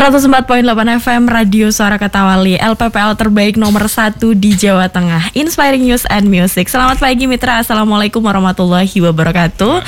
104.8 FM Radio Suara Katawali LPPL terbaik nomor 1 di Jawa Tengah. Inspiring News and Music. Selamat pagi Mitra. Assalamualaikum warahmatullahi wabarakatuh.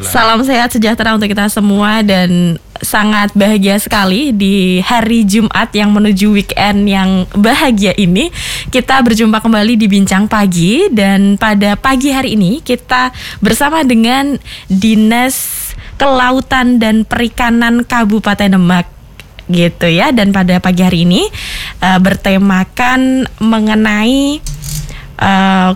Salam sehat sejahtera untuk kita semua Dan sangat bahagia sekali di hari Jumat yang menuju weekend yang bahagia ini. Kita berjumpa kembali di Bincang Pagi Dan pada pagi hari ini kita bersama dengan Dinas Kelautan dan Perikanan Kabupaten Demak gitu ya. Dan pada pagi hari ini uh, bertemakan mengenai uh,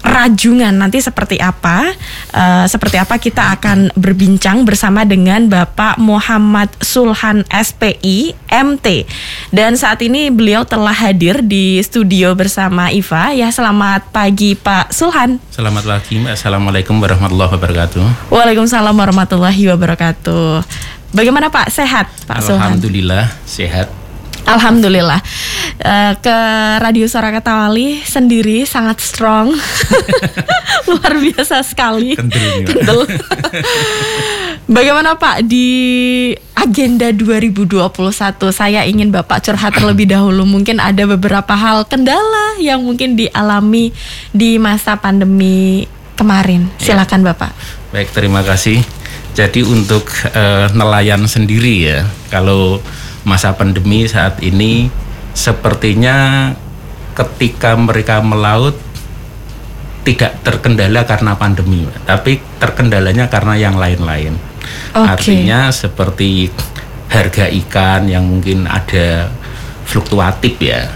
rajungan. Nanti seperti apa uh, seperti apa kita akan berbincang bersama dengan Bapak Muhammad Sulhan SPI MT dan saat ini beliau telah hadir di studio bersama Iva. Ya selamat pagi Pak Sulhan. Selamat pagi Assalamualaikum warahmatullahi wabarakatuh. Waalaikumsalam warahmatullahi wabarakatuh Bagaimana Pak? Sehat Pak? Alhamdulillah sehat. Alhamdulillah uh, ke Radio Suara Ketawali sendiri sangat strong, luar biasa sekali. Kentul. Bagaimana Pak di agenda 2021? Saya ingin Bapak curhat terlebih dahulu. Mungkin ada beberapa hal kendala yang mungkin dialami di masa pandemi kemarin. Ya. Silakan ya. Bapak. Baik, terima kasih. Jadi untuk uh, nelayan sendiri ya, kalau masa pandemi saat ini sepertinya ketika mereka melaut tidak terkendala karena pandemi, tapi terkendalanya karena yang lain-lain. Okay. Artinya seperti harga ikan yang mungkin ada fluktuatif ya,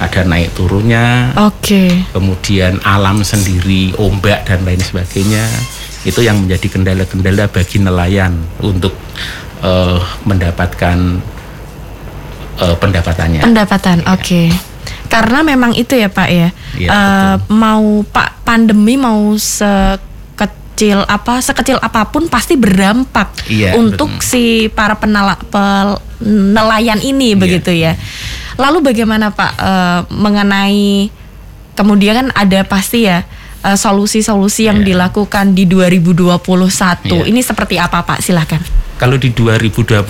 ada naik turunnya. Oke. Okay. Kemudian alam sendiri, ombak dan lain sebagainya itu yang menjadi kendala-kendala bagi nelayan untuk uh, mendapatkan uh, pendapatannya. Pendapatan, ya. oke. Okay. Karena memang itu ya Pak ya, ya uh, mau Pak pandemi mau sekecil apa sekecil apa pun pasti berdampak ya, untuk betul. si para penala, penelayan ini ya. begitu ya. Lalu bagaimana Pak uh, mengenai kemudian kan ada pasti ya Eh, solusi-solusi uh, yang yeah. dilakukan di 2021. Yeah. Ini seperti apa Pak? Silahkan. Kalau di 2021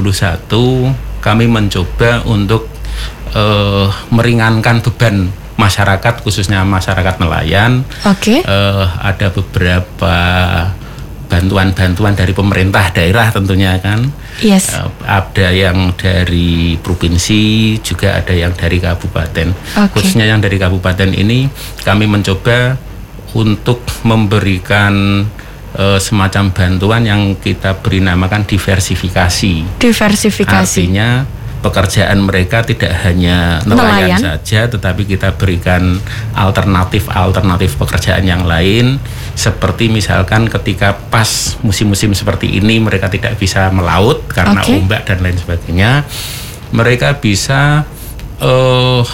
kami mencoba untuk uh, meringankan beban masyarakat khususnya masyarakat nelayan. Oke. Okay. Uh, ada beberapa bantuan-bantuan dari pemerintah daerah tentunya kan. Yes. Uh, ada yang dari provinsi, juga ada yang dari kabupaten. Okay. Khususnya yang dari kabupaten ini kami mencoba untuk memberikan uh, semacam bantuan yang kita beri namakan diversifikasi. Diversifikasi. Artinya pekerjaan mereka tidak hanya nelayan, nelayan saja, tetapi kita berikan alternatif-alternatif pekerjaan yang lain, seperti misalkan ketika pas musim-musim seperti ini mereka tidak bisa melaut karena okay. ombak dan lain sebagainya, mereka bisa uh,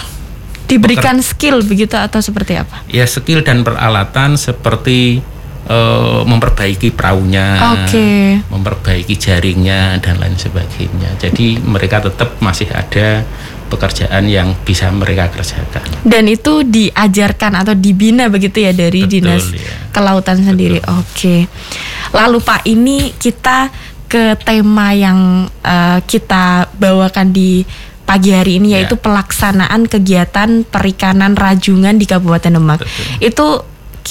diberikan skill begitu atau seperti apa? Ya skill dan peralatan seperti uh, memperbaiki perahunya, okay. memperbaiki jaringnya dan lain sebagainya. Jadi mereka tetap masih ada pekerjaan yang bisa mereka kerjakan. Dan itu diajarkan atau dibina begitu ya dari Betul, dinas ya. kelautan sendiri. Oke. Okay. Lalu Pak ini kita ke tema yang uh, kita bawakan di pagi hari ini yaitu yeah. pelaksanaan kegiatan perikanan rajungan di Kabupaten Demak. Betul. Itu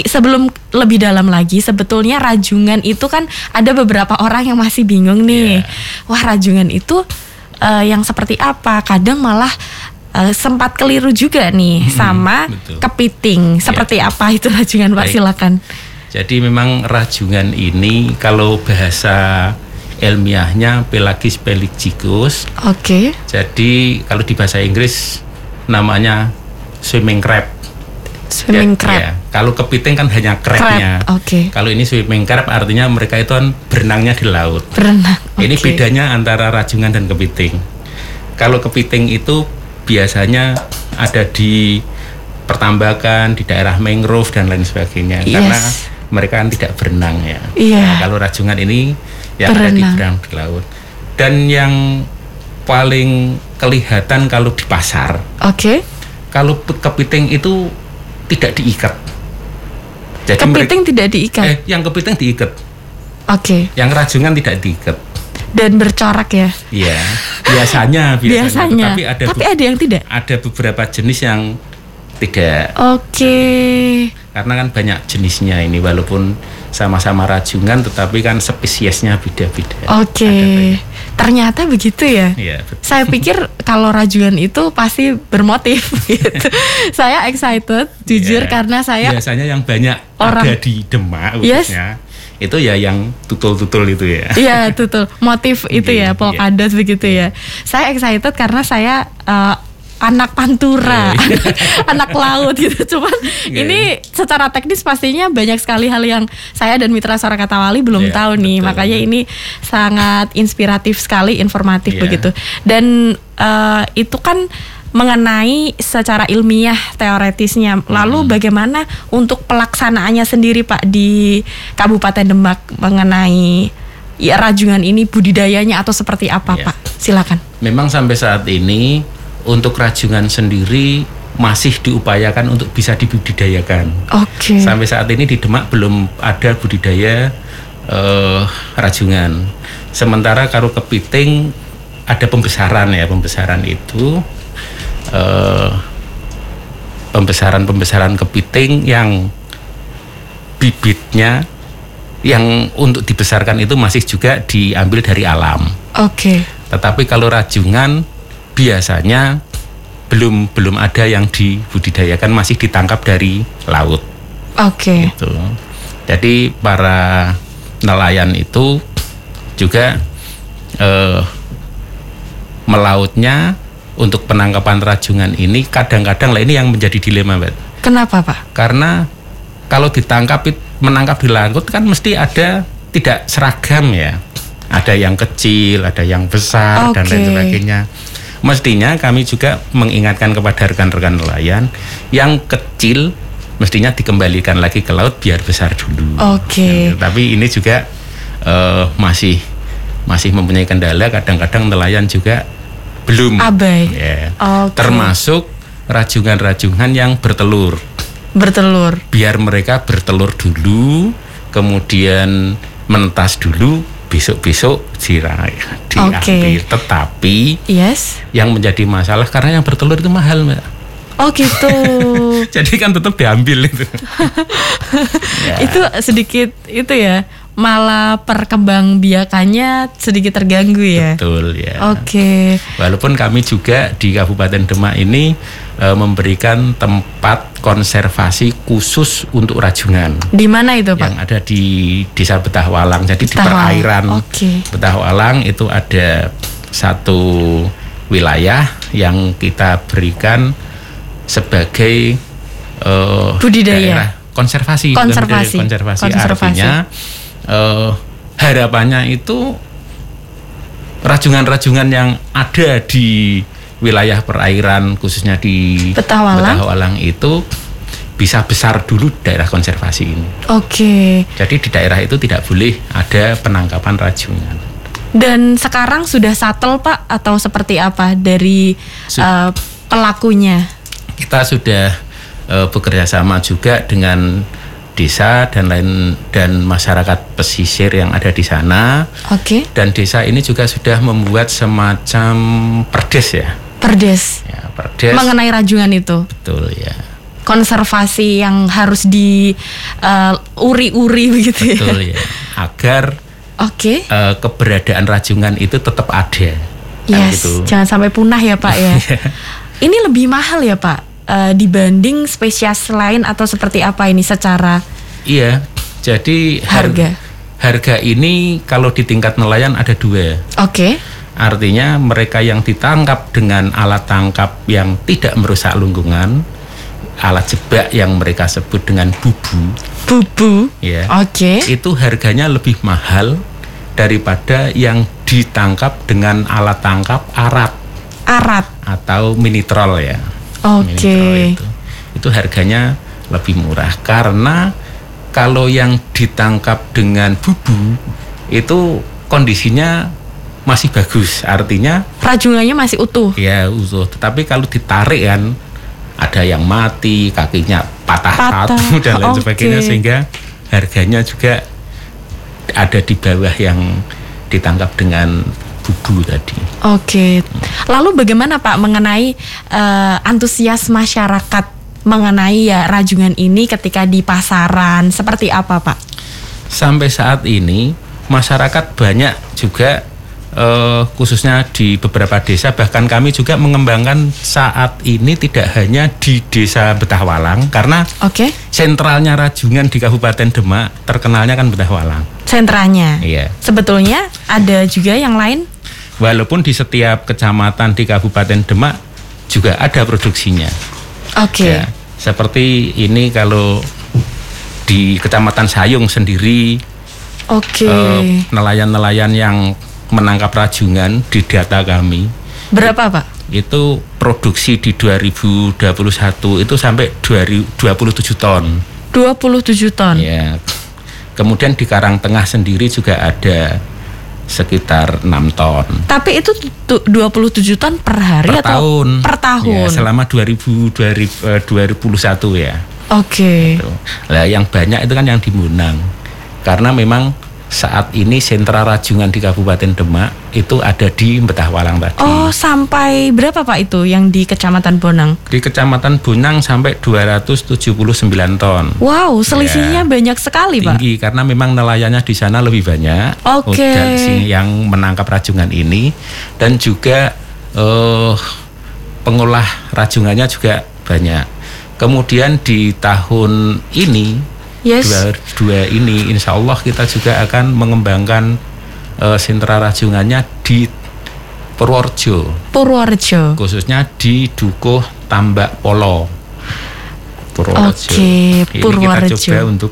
sebelum lebih dalam lagi sebetulnya rajungan itu kan ada beberapa orang yang masih bingung nih. Yeah. Wah, rajungan itu uh, yang seperti apa? Kadang malah uh, sempat keliru juga nih hmm, sama betul. kepiting. Iya. Seperti yeah. apa itu rajungan, Pak? Baik. Silakan. Jadi memang rajungan ini kalau bahasa ilmiahnya Pelagis pelagigus. Oke. Okay. Jadi kalau di bahasa Inggris namanya swimming crab. Swimming ya, crab. Ya. Kalau kepiting kan hanya crabnya. Crab. Oke. Okay. Kalau ini swimming crab artinya mereka itu kan berenangnya di laut. Berenang. Okay. Ini bedanya antara rajungan dan kepiting. Kalau kepiting itu biasanya ada di pertambakan di daerah mangrove dan lain sebagainya yes. karena mereka kan tidak berenang ya. Iya. Nah, kalau rajungan ini yang Berenang. ada di berenang di laut. Dan yang paling kelihatan kalau di pasar. Oke. Okay. Kalau kepiting itu tidak diikat. Jadi kepiting mereka, tidak diikat. Eh, yang kepiting diikat. Oke. Okay. Yang rajungan tidak diikat. Dan bercorak ya. Iya. biasanya, biasanya. Biasanya. Tapi ada Tapi ada yang tidak. ada beberapa jenis yang tidak Oke. Karena kan banyak jenisnya ini walaupun sama-sama rajungan tetapi kan spesiesnya beda-beda. Oke. Banyak. Ternyata begitu ya. Iya, betul. Saya pikir kalau rajungan itu pasti bermotif gitu. saya excited jujur Iya. karena saya biasanya yang banyak Orang- ada di Demak Yes. khususnya itu ya yang tutul-tutul itu ya. Iya betul motif itu Iya, ya polkadot begitu ya. Saya excited karena saya eh, anak pantura, Iya, anak laut gitu. Cuman Iya, ini secara teknis pastinya banyak sekali hal yang saya dan mitra suara Katawali belum Iya, tahu nih. betul. Makanya ini sangat inspiratif sekali, informatif Iya. begitu. Dan eh, itu kan mengenai secara ilmiah teoretisnya. Lalu Hmm. bagaimana untuk pelaksanaannya sendiri Pak di Kabupaten Demak mengenai ya rajungan ini budidayanya atau seperti apa Iya. Pak? Silakan. Memang sampai saat ini untuk rajungan sendiri masih diupayakan untuk bisa dibudidayakan. Oke. Sampai saat ini di Demak belum ada budidaya eh, rajungan. Sementara kalau kepiting ada pembesaran ya, pembesaran itu eh, pembesaran-pembesaran kepiting yang bibitnya yang untuk dibesarkan itu masih juga diambil dari alam. Oke. Tetapi kalau rajungan biasanya belum belum ada yang dibudidayakan masih ditangkap dari laut Oke. gitu. Jadi para nelayan itu juga eh, melautnya untuk penangkapan rajungan ini kadang-kadang lah ini yang menjadi dilema, Mbak. Kenapa Pak? Karena kalau ditangkap it- menangkap di laut kan mesti ada tidak seragam ya. Ada yang kecil, ada yang besar dan lain sebagainya. Mestinya kami juga mengingatkan kepada rekan-rekan nelayan yang kecil mestinya dikembalikan lagi ke laut biar besar dulu. Oke. Ya, tapi ini juga eh, masih masih mempunyai kendala kadang-kadang nelayan juga belum Abai. Ya. Oke. Termasuk rajungan-rajungan yang bertelur. Bertelur. Biar mereka bertelur dulu, kemudian mentas dulu, besok-besok dira- diambil. Oke. Tetapi Yes. yang menjadi masalah karena yang bertelur itu mahal, Mbak. Oh gitu. Jadi kan tetap diambil itu. Ya. itu sedikit itu ya malah perkembang biakannya sedikit terganggu ya. Betul ya. Oke. Walaupun kami juga di Kabupaten Demak ini eh, memberikan tempat konservasi khusus untuk rajungan Di mana itu yang Pak? ada di Desa Betahwalang. Jadi di Betahwalang. perairan Oke. Betahwalang itu ada satu wilayah yang kita berikan sebagai eh, Budidaya. daerah konservasi, Konservasi. konservasi. Konservasi. Artinya eh, harapannya itu rajungan-rajungan yang ada di wilayah perairan khususnya di Betahwalang. Betahwalang itu bisa besar dulu daerah konservasi ini. Oke. Jadi di daerah itu tidak boleh ada penangkapan rajungan. Dan sekarang sudah satel Pak atau seperti apa dari Su- eh, pelakunya? Kita sudah eh, bekerja sama juga dengan desa dan lain dan masyarakat pesisir yang ada di sana Oke. dan desa ini juga sudah membuat semacam perdes ya. Perdes. Ya, perdes Mengenai rajungan itu. betul ya. Konservasi yang harus di eh, uri-uri begitu ya. Betul ya. Agar Oke. eh, keberadaan rajungan itu tetap ada. Kan Yes, gitu. jangan sampai punah ya Pak ya. ini lebih mahal ya Pak eh, dibanding spesies lain atau seperti apa ini secara Iya. Jadi har- Harga. harga ini kalau di tingkat nelayan ada dua. Oke, Artinya mereka yang ditangkap dengan alat tangkap yang tidak merusak lingkungan, alat jebak yang mereka sebut dengan bubu, bubu. ya, Oke, itu harganya lebih mahal daripada yang ditangkap dengan alat tangkap arat arat. atau mini troll ya. Oke. troll itu, itu harganya lebih murah karena kalau yang ditangkap dengan bubu itu kondisinya masih bagus, artinya Rajungannya masih utuh. ya utuh. Tetapi kalau ditarik kan ada yang mati, kakinya patah, Patah, satu dan lain oke. sebagainya sehingga harganya juga ada di bawah yang ditangkap dengan bubu tadi. Oke. Lalu bagaimana Pak mengenai uh, antusias masyarakat mengenai ya rajungan ini ketika di pasaran seperti apa Pak? Sampai saat ini masyarakat banyak juga uh, khususnya di beberapa desa bahkan kami juga mengembangkan saat ini tidak hanya di desa Betahwalang karena okay. sentralnya rajungan di Kabupaten Demak terkenalnya kan Betahwalang. Sentranya. Iya. Sebetulnya ada juga yang lain. Walaupun di setiap kecamatan di Kabupaten Demak juga ada produksinya. Oke. Okay. Ya, seperti ini kalau di Kecamatan Sayung sendiri, oke, okay. uh, nelayan-nelayan yang menangkap rajungan di data kami. Berapa pak? Itu produksi di 2021 itu sampai 27 ton. 27 ton. Ya. Kemudian di Karangtengah sendiri juga ada sekitar 6 ton. Tapi itu 27 ton per hari per atau tahun. per tahun? Ya, selama 2000, 2000 2021 ya. Oke. Okay. Gitu. Nah, yang banyak itu kan yang di Munang. Karena memang saat ini sentra rajungan di Kabupaten Demak itu ada di Betahwalang tadi. Oh, sampai berapa Pak itu yang di Kecamatan Bonang? Di Kecamatan Bonang sampai 279 ton. Wow, selisihnya ya, banyak sekali, tinggi, Pak. Tinggi karena memang nelayannya di sana lebih banyak. Oke. Okay. yang menangkap rajungan ini dan juga uh, pengolah rajungannya juga banyak. Kemudian di tahun ini yes. dua, dua ini insya Allah kita juga akan mengembangkan uh, sentra rajungannya di Purworejo. Purworejo. Khususnya di Dukuh Tambak Polo. Purworejo. Oke, okay, Purworejo. Ini kita coba untuk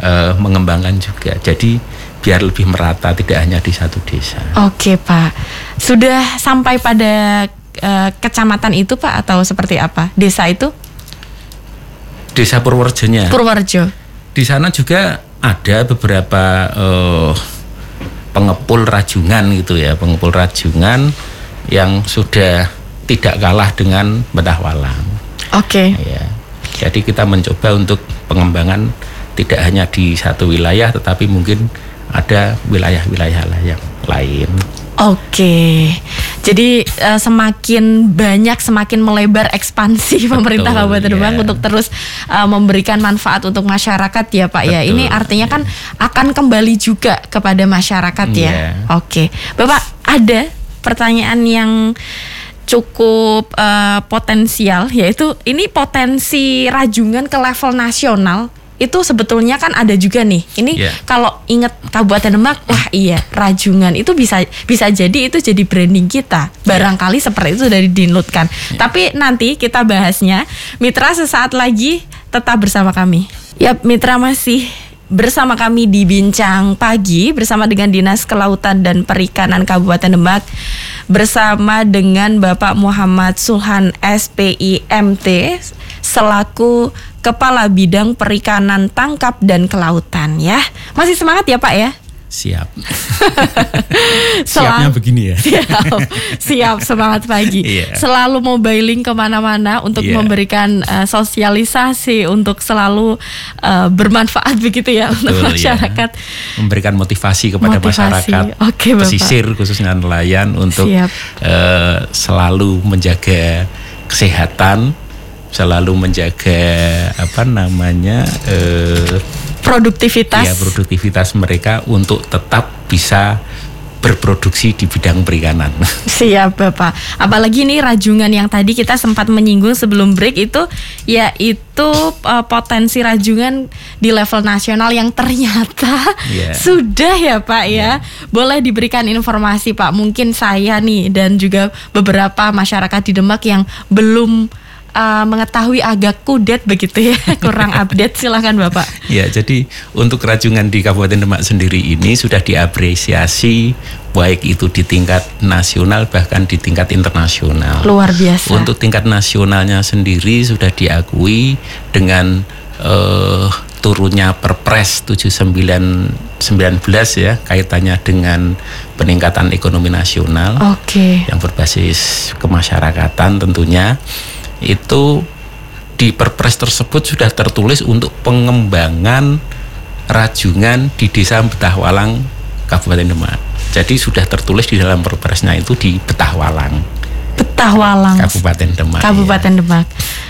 uh, mengembangkan juga. Jadi biar lebih merata tidak hanya di satu desa. Oke, Pak. Sudah sampai pada uh, kecamatan itu, Pak atau seperti apa? Desa itu? Desa Purworejonya. Purworejo di sana juga ada beberapa uh, pengepul rajungan gitu ya, pengepul rajungan yang sudah tidak kalah dengan bedah walang. Oke. Okay. Ya. Jadi kita mencoba untuk pengembangan tidak hanya di satu wilayah tetapi mungkin ada wilayah-wilayah yang lain. Oke, jadi uh, semakin banyak, semakin melebar ekspansi Betul, pemerintah Kabupaten Demak yeah. untuk terus uh, memberikan manfaat untuk masyarakat ya Pak Betul, ya. Ini artinya yeah. kan akan kembali juga kepada masyarakat yeah. ya. Iya. Oke, Bapak ada pertanyaan yang cukup uh, potensial yaitu ini potensi rajungan ke level nasional itu sebetulnya kan ada juga nih. Ini yeah. kalau inget Kabupaten Demak, wah iya Rajungan itu bisa bisa jadi itu jadi branding kita. Barangkali yeah. seperti itu dari dinutkan. Yeah. Tapi nanti kita bahasnya. Mitra sesaat lagi tetap bersama kami. Ya Mitra masih bersama kami di Bincang Pagi bersama dengan Dinas Kelautan dan Perikanan Kabupaten Demak bersama dengan Bapak Muhammad Sulhan SPIMT selaku Kepala Bidang Perikanan Tangkap dan Kelautan ya. Masih semangat ya Pak ya? Siap. Siapnya begini ya. Siap, siap semangat pagi. Yeah. Selalu mobiling ke mana-mana untuk yeah. memberikan uh, sosialisasi untuk selalu uh, bermanfaat begitu ya Betul, untuk iya. masyarakat. Yeah. Memberikan motivasi kepada motivasi. masyarakat okay, pesisir khususnya nelayan untuk uh, selalu menjaga kesehatan selalu menjaga apa namanya eh, produktivitas ya produktivitas mereka untuk tetap bisa berproduksi di bidang perikanan. Siap Bapak. Apalagi ini rajungan yang tadi kita sempat menyinggung sebelum break itu yaitu uh, potensi rajungan di level nasional yang ternyata yeah. sudah ya Pak ya. Yeah. Boleh diberikan informasi Pak. Mungkin saya nih dan juga beberapa masyarakat di Demak yang belum uh, mengetahui agak kudet begitu ya, kurang update silahkan Bapak. Ya, jadi untuk rajungan di Kabupaten Demak sendiri ini sudah diapresiasi baik itu di tingkat nasional bahkan di tingkat internasional. Luar biasa. Untuk tingkat nasionalnya sendiri sudah diakui dengan uh, turunnya Perpres 7919 ya kaitannya dengan peningkatan ekonomi nasional. Oke. Okay. Yang berbasis kemasyarakatan tentunya itu di perpres tersebut sudah tertulis untuk pengembangan rajungan di Desa Betahwalang Kabupaten Demak. Jadi sudah tertulis di dalam perpresnya itu di Betahwalang. Betahwalang. Kabupaten Demak. Kabupaten ya. Demak.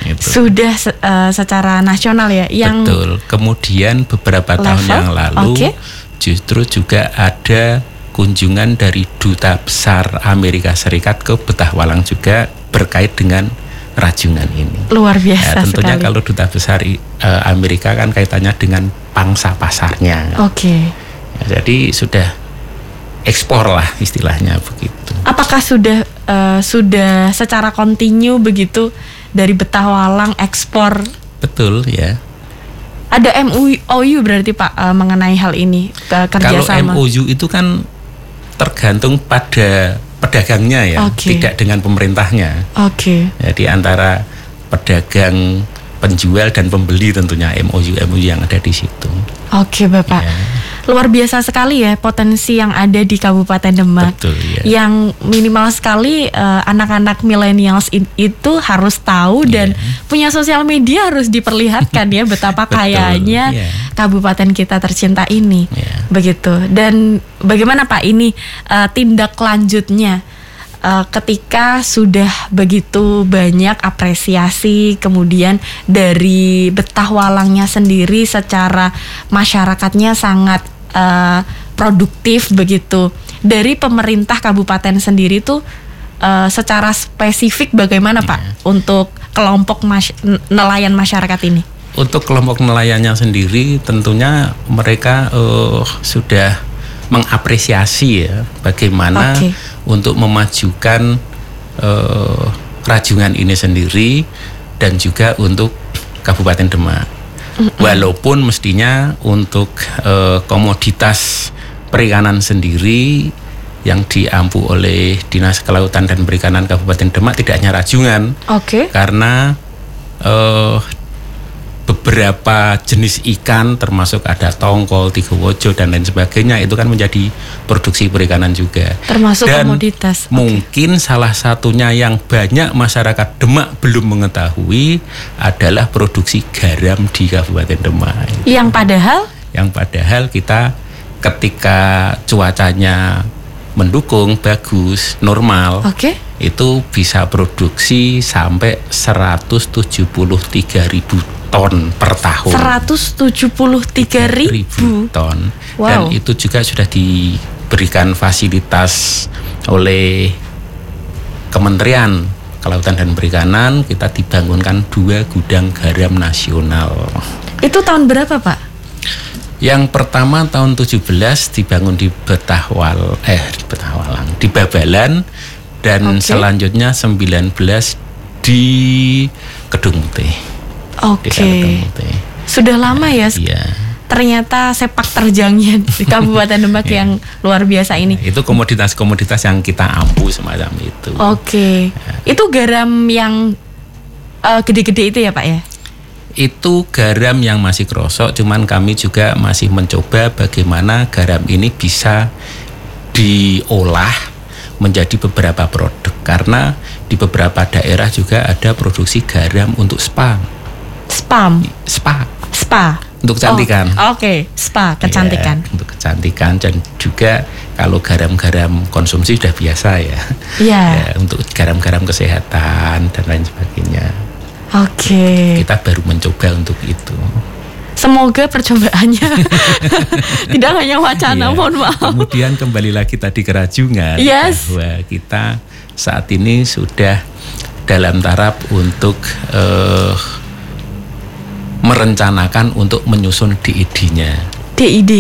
Itu. Sudah uh, secara nasional ya yang Betul. Kemudian beberapa Level? tahun yang lalu Oke. justru juga ada kunjungan dari duta besar Amerika Serikat ke Betahwalang juga berkait dengan rajungan ini. luar Ya, biasa tentunya sekali. kalau duta besar eh, Amerika kan kaitannya dengan pangsa pasarnya. Oke. Ya, jadi sudah ekspor lah istilahnya begitu. Apakah sudah uh, sudah secara kontinu begitu dari Betahwalang ekspor Betul ya. ada MOU berarti Pak uh, mengenai hal ini ke Kalau kerjasama. MOU itu kan tergantung pada pedagangnya ya, Oke. tidak dengan pemerintahnya. Oke. Jadi antara pedagang, penjual dan pembeli tentunya MOU MOU yang ada di situ. Oke Bapak. Ya. Luar biasa sekali ya potensi yang ada di Kabupaten Demak. Betul ya. Yang minimal sekali eh, anak-anak millennials in- itu harus tahu dan punya sosial media harus diperlihatkan ya betapa Betul, kayanya iya. kabupaten kita tercinta ini. Iya. Begitu. Dan bagaimana Pak ini eh, tindak lanjutnya eh, ketika sudah begitu banyak apresiasi kemudian dari betah walangnya sendiri secara masyarakatnya sangat eh, produktif begitu dari pemerintah kabupaten sendiri tuh eh, secara spesifik bagaimana Pak untuk kelompok mas- nelayan masyarakat ini? Untuk kelompok nelayannya sendiri tentunya mereka eh, sudah mengapresiasi ya bagaimana Oke. untuk memajukan eh, rajungan ini sendiri dan juga untuk Kabupaten Demak. Walaupun mestinya untuk eh, komoditas perikanan sendiri yang diampu oleh Dinas Kelautan dan Perikanan Kabupaten Demak tidak hanya rajungan, Oke. karena eh, beberapa jenis ikan termasuk ada tongkol, tigowojo dan lain sebagainya itu kan menjadi produksi perikanan juga. Termasuk Dan komoditas. Mungkin salah satunya yang banyak masyarakat Demak belum mengetahui adalah produksi garam di Kabupaten Demak. Yang padahal Yang padahal kita ketika cuacanya mendukung, bagus, normal, oke. itu bisa produksi sampai 173 ribu ton per tahun. 173 ribu. ton. Wow. Dan itu juga sudah diberikan fasilitas oleh Kementerian Kelautan dan Perikanan. Kita dibangunkan dua gudang garam nasional. Itu tahun berapa Pak? Yang pertama tahun 17 dibangun di Betahwal eh di Betahwalang, di Babalan dan Oke. selanjutnya 19 di Kedung Putih. Oke. Putih. Sudah lama ya. Iya. Ternyata sepak terjangnya di Kabupaten Demak Iya. yang luar biasa ini. Itu komoditas-komoditas yang kita ampu semacam itu. Oke. Itu garam yang eh, gede-gede itu ya Pak ya? Itu garam yang masih krosok, cuman kami juga masih mencoba bagaimana garam ini bisa diolah menjadi beberapa produk karena di beberapa daerah juga ada produksi garam untuk spa. Spam, Spa spa. untuk kecantikan. Oh, Oke, spa kecantikan. Iya, untuk kecantikan dan juga kalau garam-garam konsumsi sudah biasa ya. Iya. Ya, untuk garam-garam kesehatan dan lain sebagainya. Oke. Kita baru mencoba untuk itu. Semoga percobaannya tidak hanya wacana, Iya. mohon maaf. Kemudian kembali lagi tadi ke rajungan Yes. bahwa kita saat ini sudah dalam taraf untuk eh, merencanakan untuk menyusun DID-nya. DID.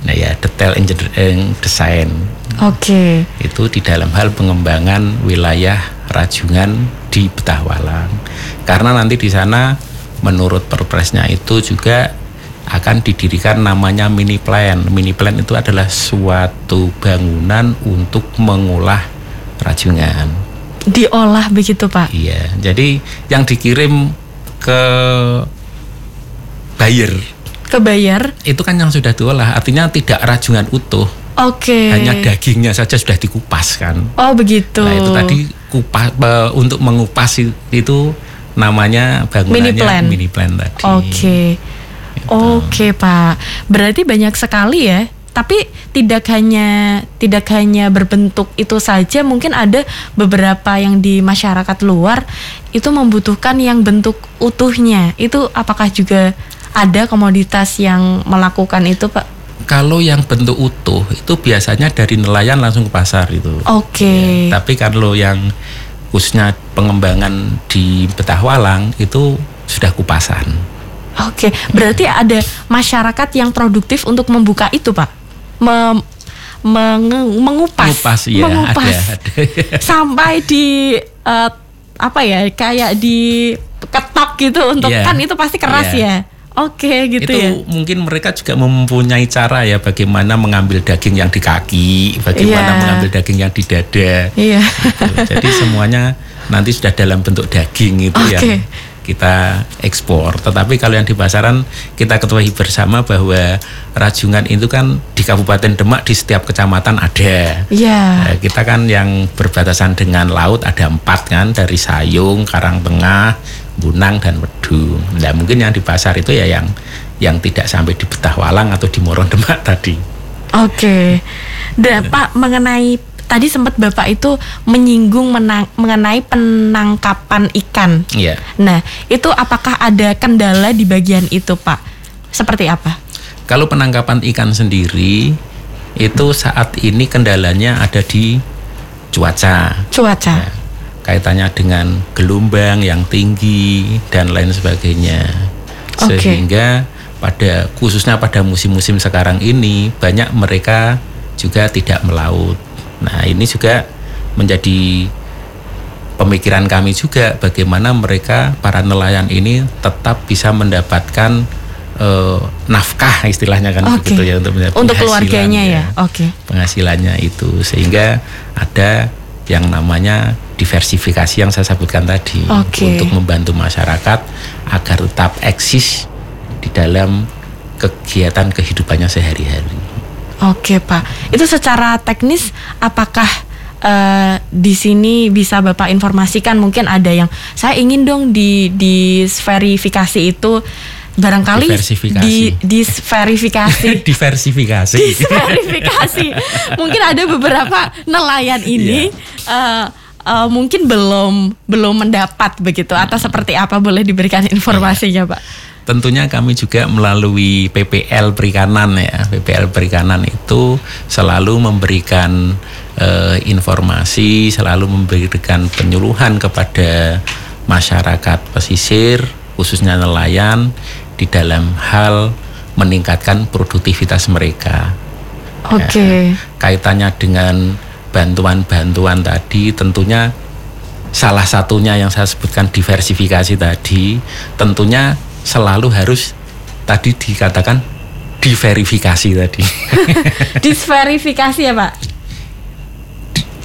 Nah ya detail engineering design Oke. itu di dalam hal pengembangan wilayah rajungan di Betahwalang. Karena nanti di sana menurut perpresnya itu juga akan didirikan namanya mini plan. Mini plan itu adalah suatu bangunan untuk mengolah rajungan. Diolah begitu Pak. Iya. Jadi yang dikirim ke buyer Kebayar. itu kan yang sudah diolah, artinya tidak rajungan utuh, Oke. hanya dagingnya saja sudah dikupas kan. Oh begitu. Nah itu tadi kupas be- untuk mengupas itu namanya bangunannya Mini plan. mini plan tadi. Oke. Oke Pak. Berarti banyak sekali ya tapi tidak hanya tidak hanya berbentuk itu saja, mungkin ada beberapa yang di masyarakat luar itu membutuhkan yang bentuk utuhnya. Itu apakah juga ada komoditas yang melakukan itu, Pak? Kalau yang bentuk utuh itu biasanya dari nelayan langsung ke pasar itu. Oke. Okay. Ya, tapi kalau yang khususnya pengembangan di Betahwalang itu sudah kupasan. Oke, okay. berarti ada masyarakat yang produktif untuk membuka itu, Pak? mem, meng, mengupas, Mengupas, iya, mengupas ada, ada. sampai di uh, apa ya kayak di ketok gitu untuk yeah. kan itu pasti keras yeah. ya. Oke okay, gitu itu ya. mungkin mereka juga mempunyai cara ya bagaimana mengambil daging yang di kaki, bagaimana yeah. mengambil daging yang di dada. Iya. Yeah. Gitu. Jadi semuanya nanti sudah dalam bentuk daging itu okay. yang kita ekspor. Tetapi kalau yang di pasaran kita ketahui bersama bahwa rajungan itu kan di Kabupaten Demak di setiap kecamatan ada. Iya. Yeah. kita kan yang berbatasan dengan laut ada empat kan dari Sayung, Karangtengah, Bunang dan Wedung. Nah mungkin yang di pasar itu ya yang yang tidak sampai di Betahwalang atau di Morong Demak tadi. Oke. Okay. Dan Pak mengenai tadi sempat Bapak itu menyinggung menang, mengenai penangkapan ikan. Iya. Nah, itu apakah ada kendala di bagian itu, Pak? Seperti apa? Kalau penangkapan ikan sendiri itu saat ini kendalanya ada di cuaca. Cuaca. Ya, kaitannya dengan gelombang yang tinggi dan lain sebagainya. Okay. Sehingga pada khususnya pada musim-musim sekarang ini banyak mereka juga tidak melaut Nah, ini juga menjadi pemikiran kami juga bagaimana mereka para nelayan ini tetap bisa mendapatkan uh, nafkah istilahnya kan okay. begitu ya untuk untuk keluarganya ya. Oke. Okay. Penghasilannya itu sehingga ada yang namanya diversifikasi yang saya sebutkan tadi okay. untuk membantu masyarakat agar tetap eksis di dalam kegiatan kehidupannya sehari-hari. Oke Pak, itu secara teknis apakah uh, di sini bisa Bapak informasikan mungkin ada yang saya ingin dong di di verifikasi itu barangkali di disverifikasi diversifikasi disverifikasi mungkin ada beberapa nelayan ini yeah. Iya. uh, uh, mungkin belum belum mendapat begitu atau seperti apa boleh diberikan informasinya Pak tentunya kami juga melalui PPL Perikanan ya. PPL Perikanan itu selalu memberikan uh, informasi, selalu memberikan penyuluhan kepada masyarakat pesisir khususnya nelayan di dalam hal meningkatkan produktivitas mereka. Oke. Okay. Ya, kaitannya dengan bantuan-bantuan tadi tentunya salah satunya yang saya sebutkan diversifikasi tadi tentunya selalu harus tadi dikatakan diverifikasi tadi. Disverifikasi ya Pak?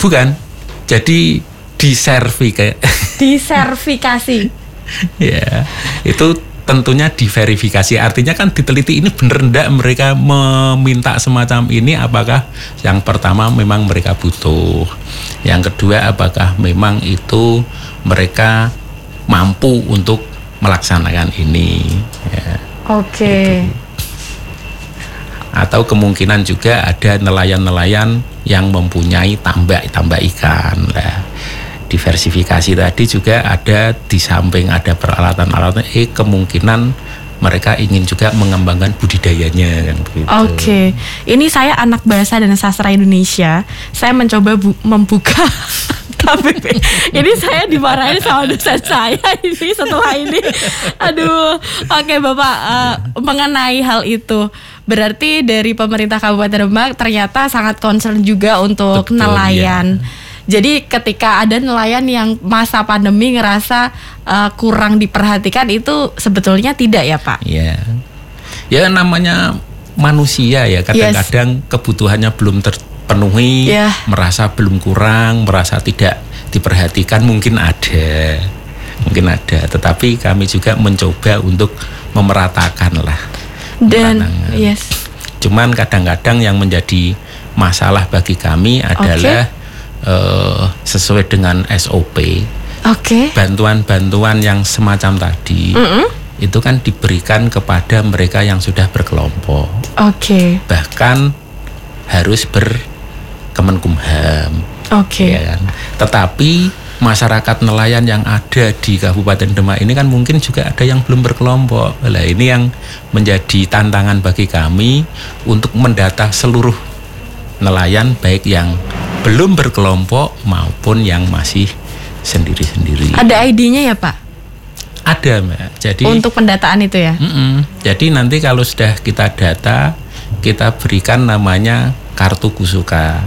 Bukan. Jadi disertifikasi. Disertifikasi. ya, itu tentunya diverifikasi. Artinya kan diteliti ini benar ndak mereka meminta semacam ini apakah yang pertama memang mereka butuh. Yang kedua apakah memang itu mereka mampu untuk melaksanakan ini. Ya. Oke. Okay. Gitu. Atau kemungkinan juga ada nelayan-nelayan yang mempunyai tambak-tambak ikan. Nah, diversifikasi tadi juga ada di samping ada peralatan-alatan, eh kemungkinan mereka ingin juga mengembangkan budidayanya kan begitu. Oke, okay. ini saya anak bahasa dan sastra Indonesia. Saya mencoba membuka KBP. ini saya dimarahin sama dosen saya ini setelah ini. Aduh, oke okay, Bapak uh, mengenai hal itu. Berarti dari pemerintah Kabupaten Demak ternyata sangat concern juga untuk Betul, nelayan. Ya. Jadi ketika ada nelayan yang masa pandemi ngerasa uh, kurang diperhatikan itu sebetulnya tidak ya Pak? Iya. Ya namanya manusia ya kadang-kadang yes. kebutuhannya belum ter penuhi, yeah. merasa belum kurang, merasa tidak diperhatikan mungkin ada, mungkin ada. Tetapi kami juga mencoba untuk memeratakan lah. Dan yes. Cuman kadang-kadang yang menjadi masalah bagi kami adalah okay. Uh, sesuai dengan SOP. Okay. Bantuan-bantuan yang semacam tadi. Mm -hmm itu kan diberikan kepada mereka yang sudah berkelompok. Oke. Okay. Bahkan harus berkemenkumham. Oke. Ya kan? Tetapi masyarakat nelayan yang ada di Kabupaten Demak ini kan mungkin juga ada yang belum berkelompok. Lah ini yang menjadi tantangan bagi kami untuk mendata seluruh nelayan baik yang belum berkelompok maupun yang masih sendiri-sendiri. Ada ID-nya ya Pak? Ada, Mbak. Jadi Untuk pendataan itu ya? Mm-mm. Jadi nanti kalau sudah kita data, kita berikan namanya kartu kusuka.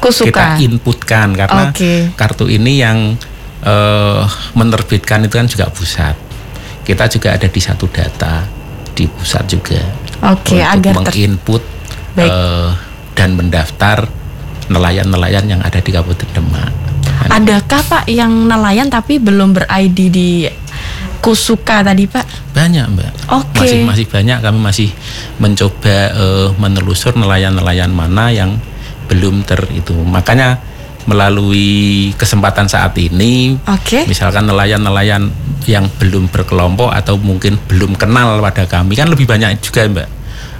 Kusuka. Kita inputkan karena Oke. kartu ini yang eh, menerbitkan itu kan juga pusat. Kita juga ada di satu data di pusat juga. Oke, untuk agar ter- menginput Baik. eh, dan mendaftar nelayan-nelayan yang ada di Kabupaten Demak. Adakah Pak yang nelayan tapi belum ber-ID di Kusuka tadi Pak? Banyak mbak. Oke. Masih masih banyak kami masih mencoba eh, menelusur nelayan-nelayan mana yang belum ter itu. Makanya melalui kesempatan saat ini, Oke. misalkan nelayan-nelayan yang belum berkelompok atau mungkin belum kenal pada kami kan lebih banyak juga mbak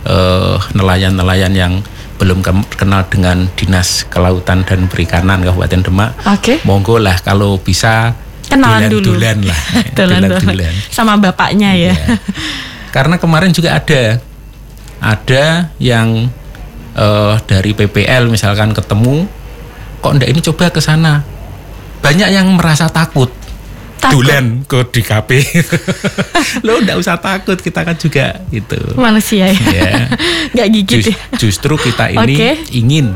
eh, nelayan-nelayan yang belum ke- kenal dengan dinas kelautan dan perikanan Kabupaten Demak. Oke. Monggo lah kalau bisa Kenalan dulu. dulan lah, Dulan-dulan. Dulan-dulan. Sama bapaknya ya. Iya. Karena kemarin juga ada ada yang eh, dari PPL misalkan ketemu kok ndak ini coba ke sana. Banyak yang merasa takut. Takut. Dulan ke DKP. Lo ndak usah takut, kita kan juga itu. Manusia ya. Ya. Nggak gigit Jus- ya. justru kita ini Oke. ingin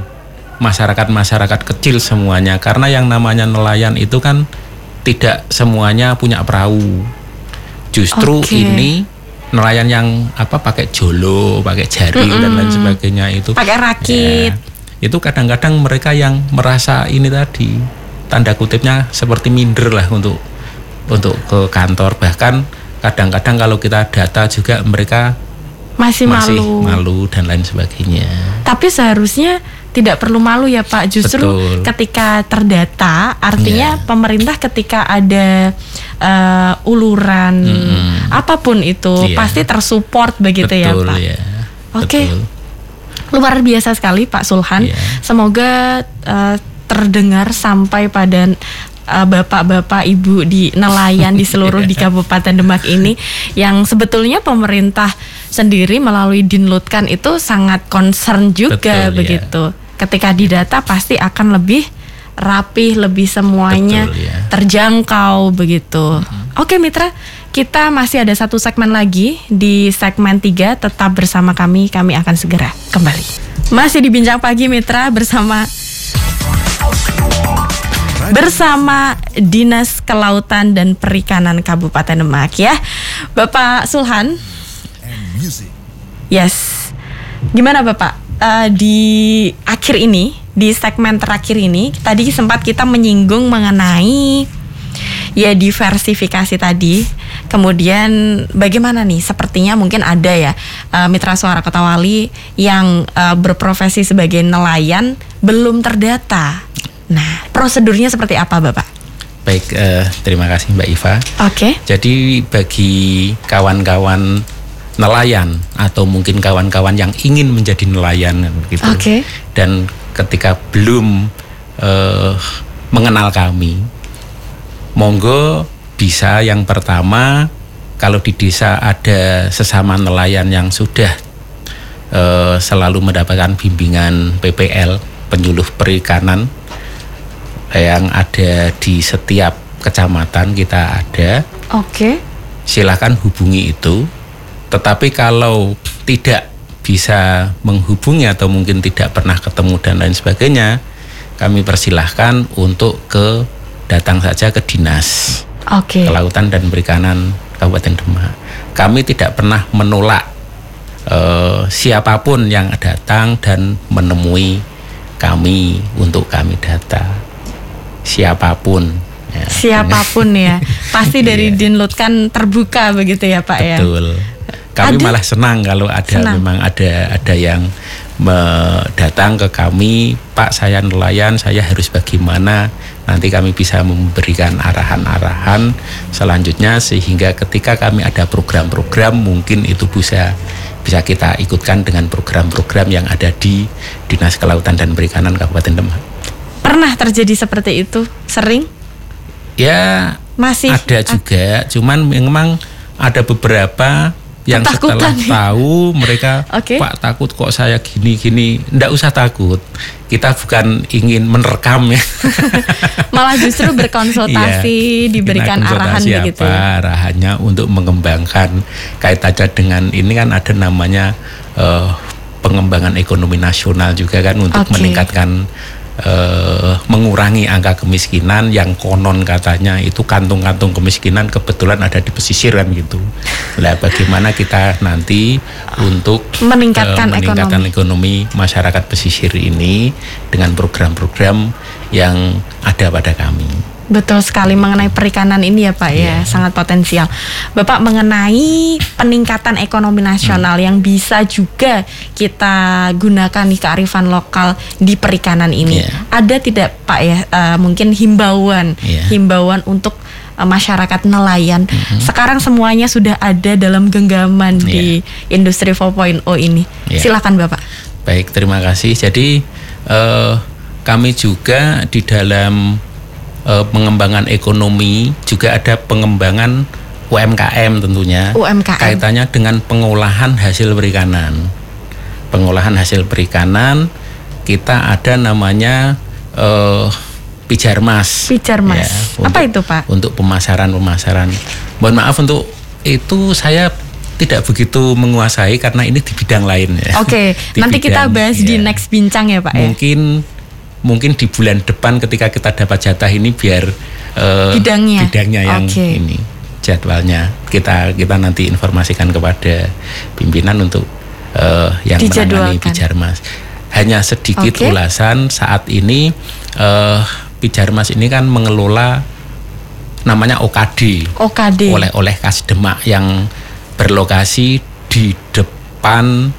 masyarakat-masyarakat kecil semuanya karena yang namanya nelayan itu kan tidak semuanya punya perahu. Justru Oke. ini nelayan yang apa pakai jolo, pakai jaring dan lain sebagainya itu Pakai rakit. Ya, itu kadang-kadang mereka yang merasa ini tadi tanda kutipnya seperti minder lah untuk untuk ke kantor bahkan kadang-kadang kalau kita data juga mereka Masih, masih malu. malu dan lain sebagainya. Tapi seharusnya tidak perlu malu ya Pak. Justru Betul. ketika terdata, artinya Iya. pemerintah ketika ada eh, uluran Mm-mm. apa pun itu Iya. pasti tersupport begitu ya Betul Pak. ya. Oke. Betul. Luar biasa sekali Pak Sulhan. Iya. Semoga eh, terdengar sampai pada eh, bapak-bapak ibu di nelayan di seluruh di Kabupaten Demak ini yang sebetulnya pemerintah sendiri melalui Dinlutkan itu sangat concern juga Betul, iya. begitu. Ketika didata pasti akan lebih rapih, lebih semuanya Betul, iya. terjangkau begitu. Oke Mitra, kita masih ada satu segmen lagi di segmen 3 tetap bersama kami, kami akan segera kembali. Masih di Bincang Pagi Mitra bersama bersama Dinas Kelautan dan Perikanan Kabupaten Demak ya. Bapak Sulhan. Yes. Gimana Bapak? Eh, di akhir ini, di segmen terakhir ini, tadi sempat kita menyinggung mengenai ya diversifikasi tadi. Kemudian bagaimana nih? Sepertinya mungkin ada ya eh, mitra suara Kota Wali yang eh, berprofesi sebagai nelayan belum terdata. Nah, prosedurnya seperti apa, Bapak? Baik, eh, terima kasih Mbak Iva. Oke. Jadi bagi kawan-kawan nelayan atau mungkin kawan-kawan yang ingin menjadi nelayan gitu. Oke. Dan ketika belum eh, mengenal kami, monggo bisa yang pertama kalau di desa ada sesama nelayan yang sudah eh, selalu mendapatkan bimbingan PPL penyuluh perikanan yang ada di setiap kecamatan kita ada Oke. silahkan hubungi itu. Tetapi kalau tidak bisa menghubungi atau mungkin tidak pernah ketemu dan lain sebagainya, kami persilahkan untuk ke datang saja ke dinas Oke. kelautan dan perikanan Kabupaten Demak. Kami tidak pernah menolak eh, siapa pun yang datang dan menemui kami untuk kami data. Siapa pun. ya. Siapa pun ya, pasti dari Iya. Dinlut kan terbuka begitu ya Pak ya. Betul. Kami Ada- malah senang kalau ada Senang. memang ada ada yang datang ke kami, Pak saya nelayan, saya harus bagaimana? Nanti kami bisa memberikan arahan-arahan selanjutnya sehingga ketika kami ada program-program mungkin itu bisa bisa kita ikutkan dengan program-program yang ada di Dinas Kelautan dan Perikanan Kabupaten Demak. Pernah terjadi seperti itu? Sering? Ya Masih ada juga, cuman memang ada beberapa yang setelah Ketakutan ya? tahu mereka Oke. Pak takut kok saya gini gini, ndak usah takut. Kita bukan ingin menerkam ya. malah justru berkonsultasi Iya, diberikan arahan konsultasi begitu apa, ya. arahannya untuk mengembangkan kaitannya dengan ini kan ada namanya eh, pengembangan ekonomi nasional juga kan untuk Oke. meningkatkan eh, mengurangi angka kemiskinan yang konon katanya itu kantung-kantung kemiskinan kebetulan ada di pesisir kan gitu. Lah bagaimana kita nanti untuk Meningkatkan eh, meningkatkan ekonomi masyarakat pesisir ini dengan program-program yang ada pada kami. Betul sekali mengenai perikanan ini ya Pak ya, Iya. sangat potensial. Bapak mengenai peningkatan ekonomi Hmm. nasional yang bisa juga kita gunakan di kearifan lokal di perikanan ini. Iya. Ada tidak Pak ya eh, mungkin himbauan, Iya. himbauan untuk eh, masyarakat nelayan. Hmm. Sekarang semuanya sudah ada dalam genggaman di industri 4.0 ini. Iya. Silakan Bapak. Baik, terima kasih. Jadi eh, kami juga di dalam eh, pengembangan ekonomi juga ada pengembangan UMKM tentunya. UMKM. Kaitannya dengan pengolahan hasil perikanan. Pengolahan hasil perikanan kita ada namanya eh, Pijarmas. Pijarmas. Ya, Apa untuk- itu, Pak? Untuk pemasaran-pemasaran. Mohon maaf untuk itu saya tidak begitu menguasai karena ini di bidang lain ya. Oke, Di nanti kita bidang, bahas di ya. next bincang ya Pak ya. Mungkin di bulan depan ketika kita dapat jatah ini biar eh, Bidangnya. bidangnya yang ini jadwalnya kita kita nanti informasikan kepada pimpinan untuk eh, yang menangani. Pijarmas. Hanya sedikit Oke. ulasan saat ini eh, Pijarmas ini kan mengelola namanya OKD OKD. oleh-oleh Kas Demak yang berlokasi di depan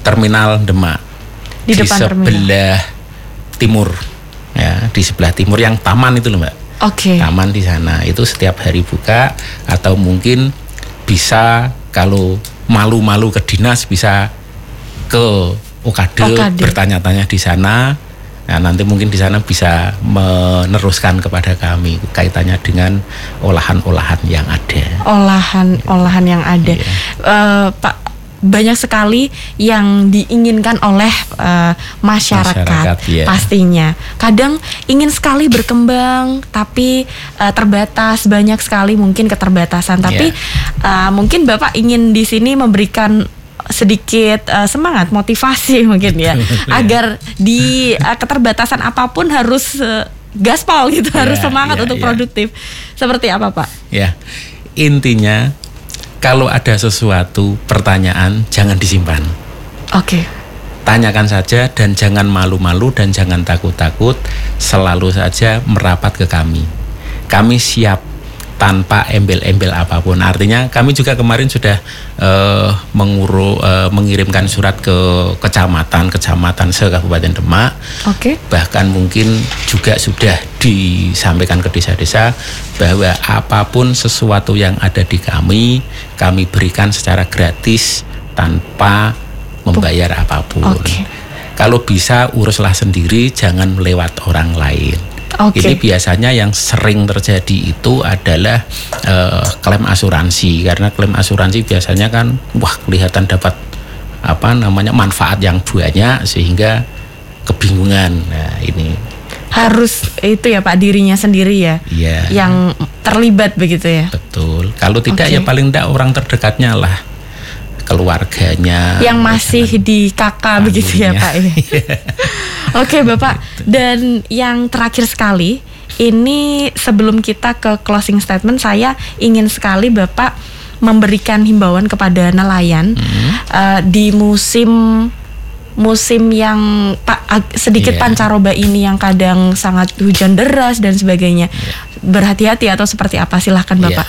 terminal Demak Di depan terminal. Timur ya di sebelah timur yang taman itu loh mbak Oke. taman di sana itu setiap hari buka atau mungkin bisa kalau malu-malu ke dinas bisa ke OKD. bertanya-tanya di sana Nah, nanti mungkin di sana bisa meneruskan kepada kami kaitannya dengan olahan-olahan yang ada. Olahan olahan yang ada. Iya. Eh, Pak banyak sekali yang diinginkan oleh eh, masyarakat, Masyarakat, iya. pastinya. Kadang ingin sekali berkembang tapi eh, terbatas banyak sekali mungkin keterbatasan. Tapi eh, mungkin Bapak ingin di sini memberikan sedikit eh, semangat motivasi mungkin ya Iya. agar di eh, keterbatasan apa pun harus eh, gaspol gitu harus Iya, semangat iya, untuk iya. produktif seperti apa Pak? Ya, intinya kalau ada sesuatu pertanyaan jangan disimpan. Oke. Tanyakan saja dan jangan malu-malu dan jangan takut-takut, selalu saja merapat ke kami. Kami siap tanpa embel-embel apa pun. Artinya kami juga kemarin sudah eh, menguru eh, mengirimkan surat ke kecamatan, kecamatan se Kabupaten Demak Oke. bahkan mungkin juga sudah disampaikan ke desa-desa bahwa apa pun sesuatu yang ada di kami kami berikan secara gratis tanpa membayar apa pun. Oke. Kalau bisa uruslah sendiri, jangan lewat orang lain. Oke. Ini biasanya yang sering terjadi itu adalah eh, klaim asuransi karena klaim asuransi biasanya kan wah kelihatan dapat apa namanya manfaat yang banyak sehingga kebingungan. Nah, ini Harus itu ya Pak dirinya sendiri ya. Iya. Yang terlibat begitu ya. betul. Kalau tidak Oke. ya paling tidak orang terdekatnya lah keluarganya. yang masih di kakak begitu ya. Pak ya. Oke Bapak dan yang terakhir sekali ini sebelum kita ke closing statement saya ingin sekali Bapak memberikan himbauan kepada nelayan Hmm. eh, di musim musim yang pa- sedikit Iya. pancaroba ini yang kadang sangat hujan deras dan sebagainya berhati-hati atau seperti apa silahkan Iya. Bapak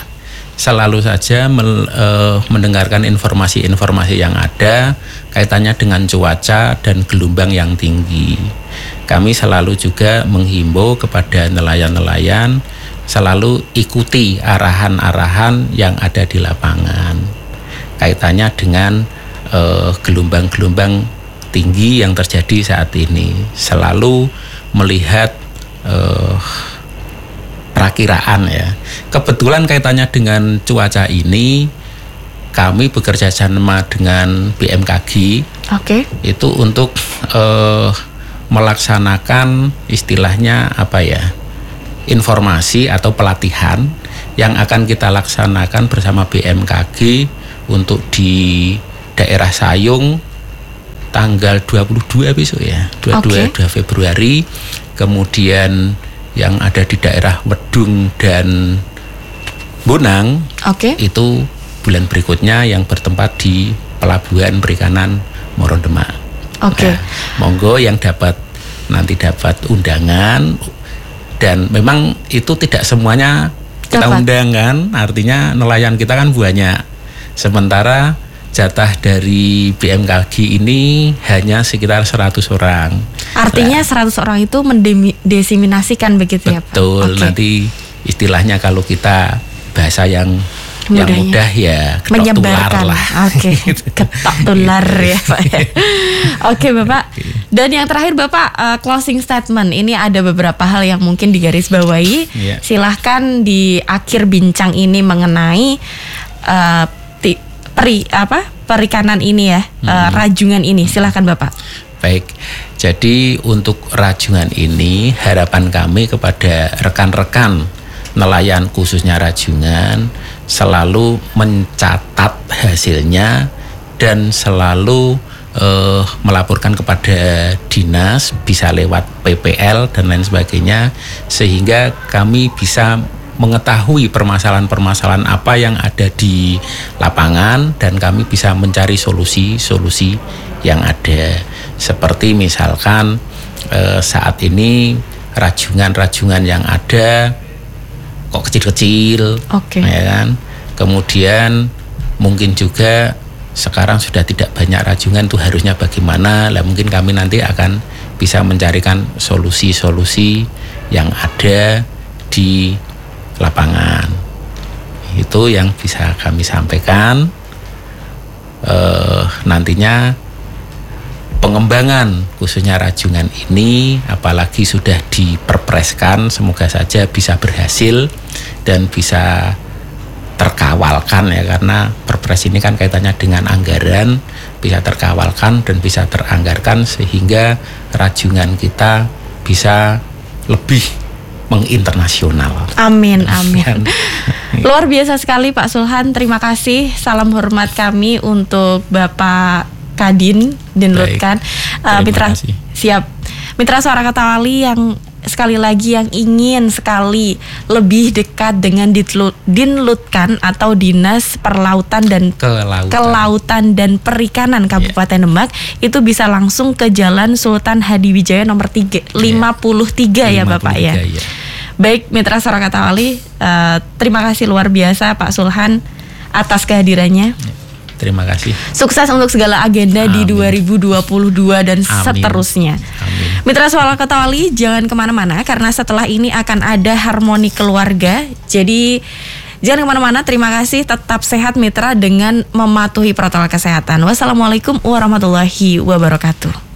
Selalu saja mel- eh, mendengarkan informasi-informasi yang ada kaitannya dengan cuaca dan gelombang yang tinggi. Kami selalu juga menghimbau kepada nelayan-nelayan selalu ikuti arahan-arahan yang ada di lapangan. Kaitannya dengan eh, gelombang-gelombang tinggi yang terjadi saat ini. Selalu melihat eh, perakiraan ya. Kebetulan kaitannya dengan cuaca ini kami bekerja sama dengan BMKG Oke. itu untuk eh, melaksanakan istilahnya apa ya informasi atau pelatihan yang akan kita laksanakan bersama BMKG untuk di daerah Sayung tanggal 22 besok ya 22 2 Februari kemudian yang ada di daerah Wedung dan Bonang Oke. itu bulan berikutnya yang bertempat di pelabuhan perikanan Morondemak. Oke. Nah, monggo yang dapat nanti dapat undangan dan memang itu tidak semuanya kita Dapat. undangan, artinya nelayan kita kan banyak. Sementara jatah dari BMKG ini hanya sekitar 100 orang. Artinya 100 orang itu mendesiminasikan begitu ya Pak? Betul, Oke. nanti istilahnya kalau kita bahasa yang yang Mudahnya. mudah ya ketok tular menyebarkan. lah. Oke, ketok tular ya Pak. ya. Oke Bapak. Dan yang terakhir Bapak eh, closing statement. Ini ada beberapa hal yang mungkin digarisbawahi. Iya. Silahkan di akhir bincang ini mengenai ti- peri apa perikanan ini ya, eh, Hmm. rajungan ini. Silahkan Bapak. Baik, jadi untuk rajungan ini harapan kami kepada rekan-rekan nelayan khususnya rajungan selalu mencatat hasilnya dan selalu eh, melaporkan kepada dinas bisa lewat PPL dan lain sebagainya sehingga kami bisa mengetahui permasalahan-permasalahan apa yang ada di lapangan dan kami bisa mencari solusi-solusi yang ada. Seperti misalkan eh, saat ini rajungan-rajungan yang ada kok kecil-kecil Oke. ya kan? Kemudian mungkin juga sekarang sudah tidak banyak rajungan tuh harusnya bagaimana? Lah mungkin kami nanti akan bisa mencarikan solusi-solusi yang ada di lapangan. Itu yang bisa kami sampaikan eh, nantinya pengembangan khususnya rajungan ini apalagi sudah diperpreskan semoga saja bisa berhasil dan bisa terkawalkan ya karena perpres ini kan kaitannya dengan anggaran bisa terkawalkan dan bisa teranggarkan sehingga rajungan kita bisa lebih menginternasional. Amin, amin. Luar biasa sekali Pak Sulhan. Terima kasih. Salam hormat kami untuk Bapak Kadin Dinlutkan. Terima Mitra kasih. siap. Mitra Suara Kata Wali yang sekali lagi yang ingin sekali lebih dekat dengan Dinlutkan atau Dinas Perlautan dan Kelautan. Kelautan dan Perikanan Kabupaten Demak itu bisa langsung ke Jalan Sultan Hadiwijaya nomor 3 53 ya Bapak ya. 53, ya. Baik Mitra Suara Kata Wali, eh, terima kasih luar biasa Pak Sulhan atas kehadirannya. Terima kasih. Sukses untuk segala agenda di Amin. 2022 dan Amin. seterusnya. Amin. Mitra Suara Kata Wali, jangan ke mana-mana karena setelah ini akan ada harmoni keluarga. Jadi jangan ke mana-mana. Terima kasih. Tetap sehat Mitra dengan mematuhi protokol kesehatan. Wassalamualaikum warahmatullahi wabarakatuh.